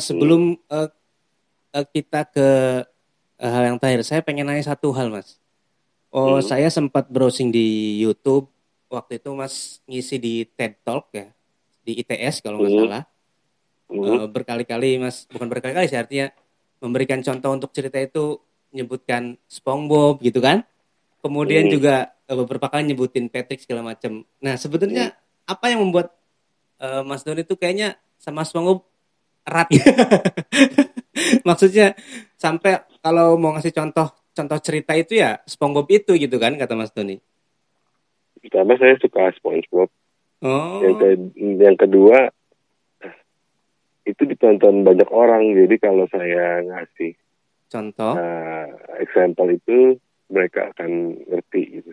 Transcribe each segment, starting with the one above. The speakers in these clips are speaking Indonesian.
Sebelum uh, uh, kita ke uh, hal yang terakhir, saya pengen nanya satu hal, Mas. Oh, hmm. saya sempat browsing di YouTube waktu itu Mas ngisi di TED Talk ya, di ITS kalau nggak hmm. salah. Hmm. Uh, berkali-kali Mas, bukan berkali-kali sih artinya memberikan contoh untuk cerita itu menyebutkan SpongeBob gitu kan. Kemudian hmm. juga uh, beberapa kali nyebutin Patrick segala macam. Nah, sebetulnya hmm. apa yang membuat uh, Mas Doni itu kayaknya sama SpongeBob erat Maksudnya sampai kalau mau ngasih contoh contoh cerita itu ya SpongeBob itu gitu kan kata Mas Tony. Pertama saya suka SpongeBob. Oh. Yang, ke, yang kedua itu ditonton banyak orang jadi kalau saya ngasih contoh uh, example itu mereka akan ngerti gitu.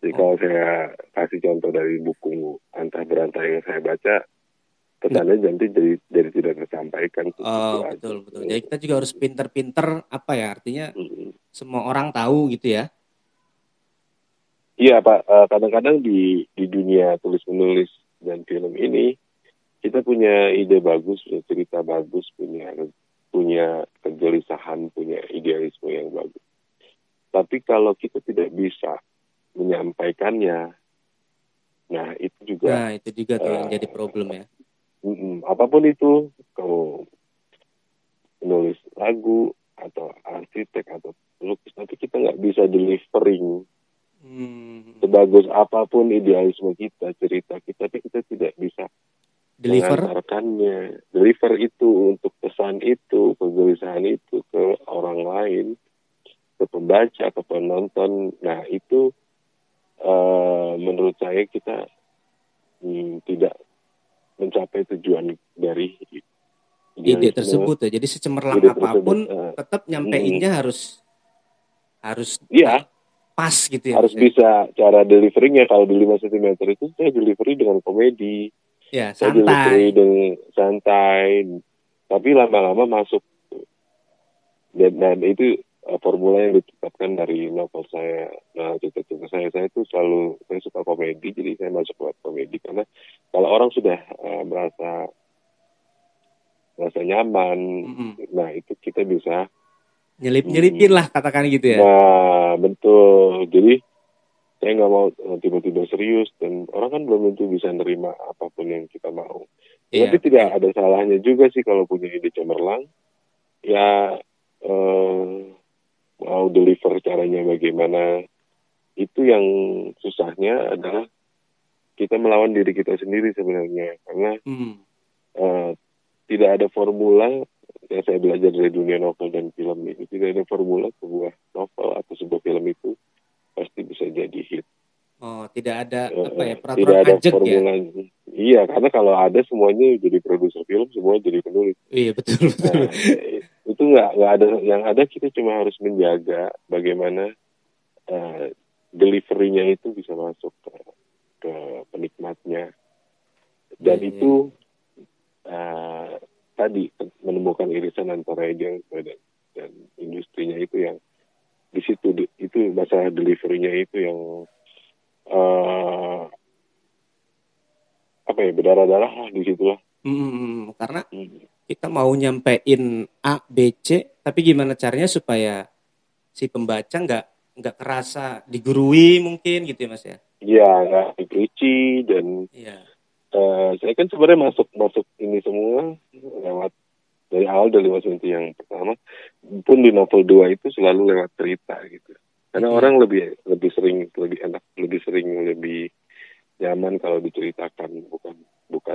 Jadi oh. kalau saya kasih contoh dari buku antah berantah yang saya baca, pesannya nanti jadi jadi tidak tersampaikan. Oh betul aja. betul. Jadi kita juga harus pinter-pinter apa ya artinya hmm. semua orang tahu gitu ya. Iya pak. Eh, kadang-kadang di di dunia tulis menulis dan film ini kita punya ide bagus, punya cerita bagus, punya punya kegelisahan, punya idealisme yang bagus. Tapi kalau kita tidak bisa menyampaikannya, nah itu juga. Nah itu juga tuh uh, yang jadi problem ya Mm-mm. apa pun itu kamu menulis lagu atau arsitek atau pelukis tapi kita nggak bisa delivering hmm. sebagus apa pun idealisme kita cerita kita tapi kita tidak bisa deliver mengantarkannya deliver itu untuk pesan itu kegelisahan itu ke orang lain ke pembaca ke penonton nah itu uh, menurut saya kita hmm, tidak mencapai tujuan dari ide tersebut ya. Jadi secemerlang apa pun uh, tetap nyampeinnya hmm. harus harus ya pas gitu ya. Harus bisa cara deliverynya kalau di 5 cm itu saya delivery dengan komedi. Ya, santai. Saya delivery dengan santai. Tapi lama-lama masuk dan, dan itu uh, formula yang ditetapkan dari novel saya. Nah, cita-cita saya saya itu selalu saya suka komedi, jadi saya masuk lewat komedi karena kalau orang sudah uh, merasa merasa nyaman, mm-hmm. nah itu kita bisa nyelip nyelipin hmm, lah katakan gitu ya. Nah, betul. Jadi saya nggak mau eh, tiba-tiba serius dan orang kan belum tentu bisa nerima apa pun yang kita mau. Yeah. Tapi tidak ada salahnya juga sih kalau punya ide cemerlang. Ya eh, mau deliver caranya bagaimana itu yang susahnya adalah kita melawan diri kita sendiri sebenarnya karena hmm. uh, tidak ada formula yang saya belajar dari dunia novel dan film ini tidak ada formula sebuah novel atau sebuah film itu pasti bisa jadi hit. Oh, tidak ada uh, apa ya peraturan tidak ada formula. Ya? Iya, karena kalau ada semuanya jadi produser film, semua jadi penulis. Iya betul betul. Nah, itu nggak nggak ada yang ada kita cuma harus menjaga bagaimana uh, deliverynya itu bisa masuk ke, ke penikmatnya dan yeah, itu uh, tadi menemukan irisan antara ide dan, dan industrinya itu yang di situ itu masalah deliverynya itu yang uh, apa ya berdarah-darah lah di situlah. Hmm, karena hmm kita mau nyampein A, B, C, tapi gimana caranya supaya si pembaca nggak nggak kerasa digurui mungkin gitu ya mas ya? Iya nggak dicuci dan ya. uh, saya kan sebenarnya masuk masuk ini semua lewat dari awal dari Mas Winti yang pertama pun di novel 2 itu selalu lewat cerita gitu karena hmm. orang lebih lebih sering lebih enak lebih sering lebih nyaman kalau diceritakan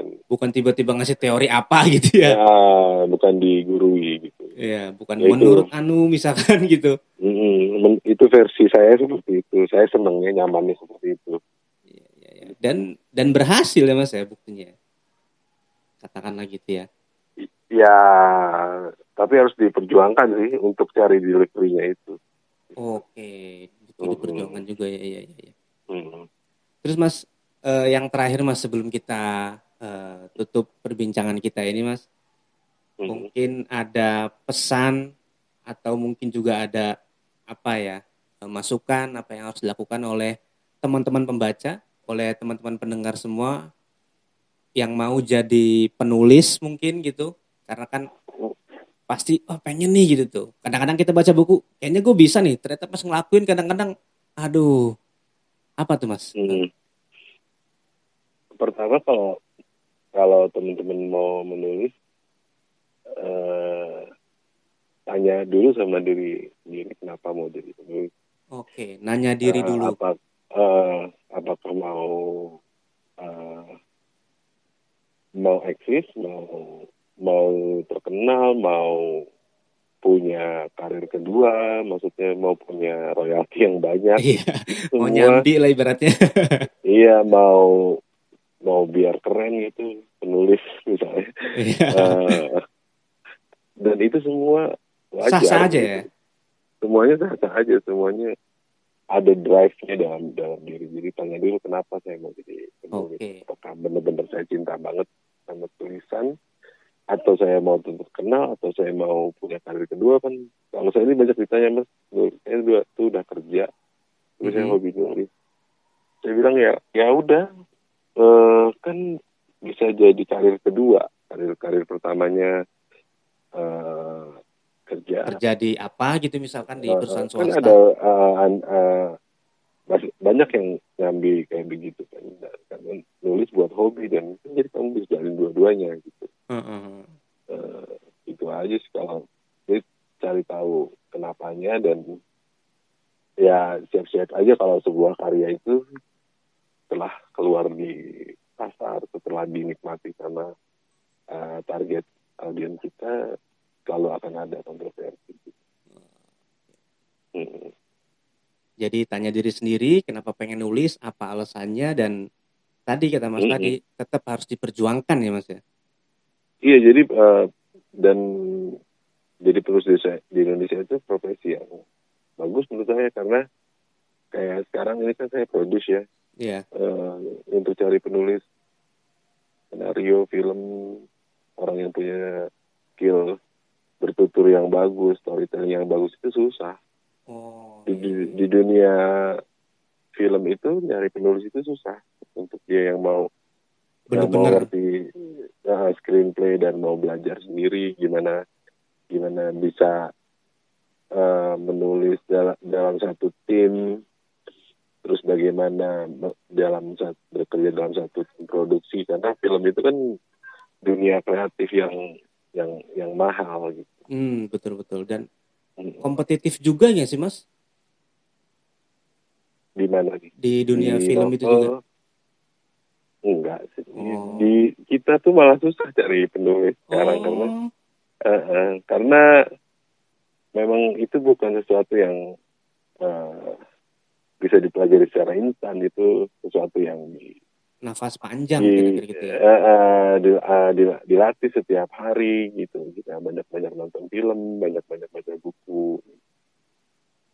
bukan bukan tiba-tiba ngasih teori apa gitu ya, ya bukan digurui gitu ya bukan ya, menurut itu. anu misalkan gitu mm, itu versi saya seperti itu saya senangnya nyamannya seperti itu ya, ya, ya. dan dan berhasil ya mas ya buktinya katakanlah gitu ya ya tapi harus diperjuangkan sih untuk cari deliverynya itu oke itu mm-hmm. diperjuangkan juga ya ya ya, ya. Mm-hmm. terus mas eh, yang terakhir mas sebelum kita uh, tutup perbincangan kita ini, Mas. Hmm. Mungkin ada pesan atau mungkin juga ada apa ya eh, masukan apa yang harus dilakukan oleh teman-teman pembaca, oleh teman-teman pendengar semua yang mau jadi penulis mungkin gitu Karena kan pasti oh pengen nih gitu tuh. Kadang-kadang kita baca buku, kayaknya gue bisa nih. Ternyata pas ngelakuin kadang-kadang, aduh, apa tuh mas? Hmm. Pertama kalau kalau teman-teman mau menulis, eh, tanya dulu sama diri sendiri kenapa mau jadi penulis. Oke, nanya diri uh, dulu. Apa, uh, apakah mau uh, mau eksis, mau mau terkenal, mau punya karir kedua, maksudnya mau punya royalti yang banyak. Iya, semua, mau nyambi lah ibaratnya. iya, mau mau biar keren gitu penulis misalnya. Iya. Uh, dan itu semua wajar. Sah-sah aja ya. Gitu. Semuanya sah-sah aja, semuanya ada drive-nya dalam dalam diri. Jadi tanya dulu kenapa saya mau jadi penulis. Okay. Apakah benar-benar saya cinta banget sama tulisan atau saya mau terkenal atau saya mau punya karir kedua kan kalau saya ini banyak ditanya mas saya dua tuh udah kerja terus mm -hmm. saya hobi nulis saya bilang ya ya udah uh, kan bisa jadi karir kedua. Karir karir pertamanya uh, kerja. Kerja di apa gitu misalkan di perusahaan swasta? kan ada uh, uh, banyak yang ngambil kayak begitu kan. Kan nulis buat hobi dan jadi kamu bisa jalin dua-duanya gitu. Uh-uh. uh, itu aja sih kalau jadi cari tahu kenapanya dan ya siap-siap aja kalau sebuah karya itu telah keluar di pasar setelah dinikmati sama uh, target audiens kita kalau akan ada kontroversi. Hmm. Jadi tanya diri sendiri kenapa pengen nulis, apa alasannya dan tadi kata Mas hmm. tadi tetap harus diperjuangkan ya Mas ya. Iya jadi uh, dan jadi di, di Indonesia itu profesi yang bagus menurut saya karena kayak sekarang ini kan saya produce ya. Iya. Uh, untuk cari penulis skenario film orang yang punya skill bertutur yang bagus, storytelling yang bagus itu susah. Oh. Di, di, di dunia film itu nyari penulis itu susah untuk dia yang mau Bener -bener. yang mau ngerti uh, screenplay dan mau belajar sendiri gimana gimana bisa uh, menulis dalam dalam satu tim terus bagaimana dalam bekerja dalam satu produksi karena film itu kan dunia kreatif yang yang yang mahal gitu. Hmm, betul betul dan hmm. kompetitif juga ya sih mas? Di mana nih? Di dunia di film itu juga? Enggak sih. Oh. Di kita tuh malah susah cari penulis sekarang oh. karena uh, uh, karena memang itu bukan sesuatu yang uh, bisa dipelajari secara instan itu sesuatu yang nafas panjang di, gitu ya. Uh, uh, di, uh, di, dilatih setiap hari gitu. Kita banyak-banyak nonton film, banyak-banyak baca buku.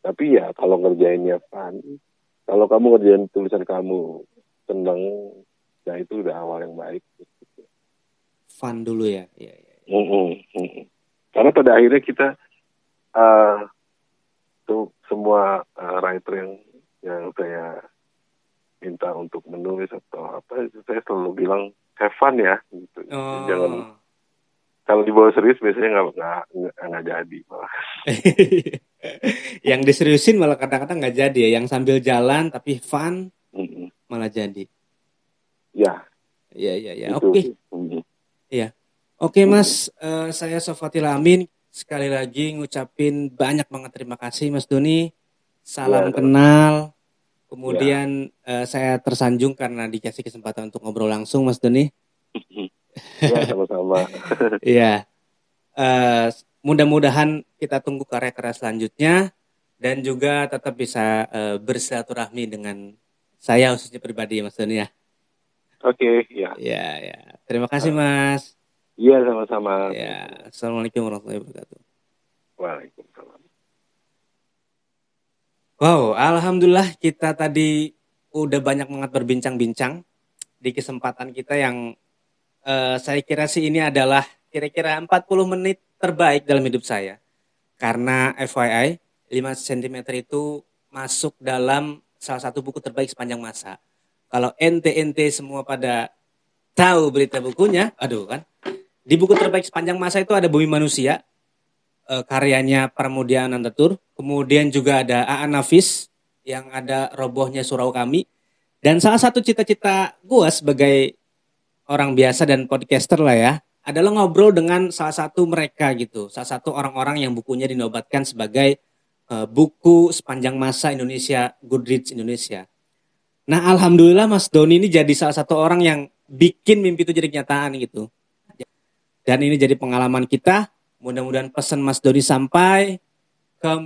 Tapi ya kalau ngerjainnya fun, kalau kamu ngerjain tulisan kamu seneng, ya itu udah awal yang baik. Gitu. Fun dulu ya. ya, ya. Mm -hmm, mm -hmm. Karena pada akhirnya kita uh, tuh semua uh, writer yang yang saya minta untuk menulis atau apa saya selalu bilang have fun ya gitu. Oh. jangan kalau dibawa serius biasanya nggak nggak nggak jadi malah. Yang diseriusin malah kadang-kadang nggak jadi ya yang sambil jalan tapi fun mm -hmm. malah jadi. Ya. Ya ya ya. Oke. okay. mm -hmm. ya oke okay, mas uh, saya Sofatil Amin. Sekali lagi ngucapin banyak banget terima kasih mas Doni salam ya, kenal Kemudian ya. uh, saya tersanjung karena dikasih kesempatan untuk ngobrol langsung, Mas Doni. ya, sama-sama. Iya. uh, mudah-mudahan kita tunggu karya-karya selanjutnya dan juga tetap bisa uh, bersilaturahmi dengan saya khususnya pribadi Mas Doni ya. Oke, okay, ya. Ya, ya. Terima kasih Mas. Iya, sama-sama. Ya, Assalamualaikum warahmatullahi wabarakatuh. Waalaikumsalam. Wow, alhamdulillah kita tadi udah banyak banget berbincang-bincang di kesempatan kita yang uh, saya kira sih ini adalah kira-kira 40 menit terbaik dalam hidup saya. Karena FYI, 5 cm itu masuk dalam salah satu buku terbaik sepanjang masa. Kalau ente-ente semua pada tahu berita bukunya, aduh kan, Di buku terbaik sepanjang masa itu ada Bumi Manusia, uh, karyanya Pramudia Anantatur. Kemudian juga ada Aan Nafis yang ada robohnya surau kami. Dan salah satu cita-cita gue sebagai orang biasa dan podcaster lah ya, adalah ngobrol dengan salah satu mereka gitu, salah satu orang-orang yang bukunya dinobatkan sebagai uh, buku sepanjang masa Indonesia Goodreads Indonesia. Nah, alhamdulillah Mas Doni ini jadi salah satu orang yang bikin mimpi itu jadi kenyataan gitu. Dan ini jadi pengalaman kita. Mudah-mudahan pesan Mas Doni sampai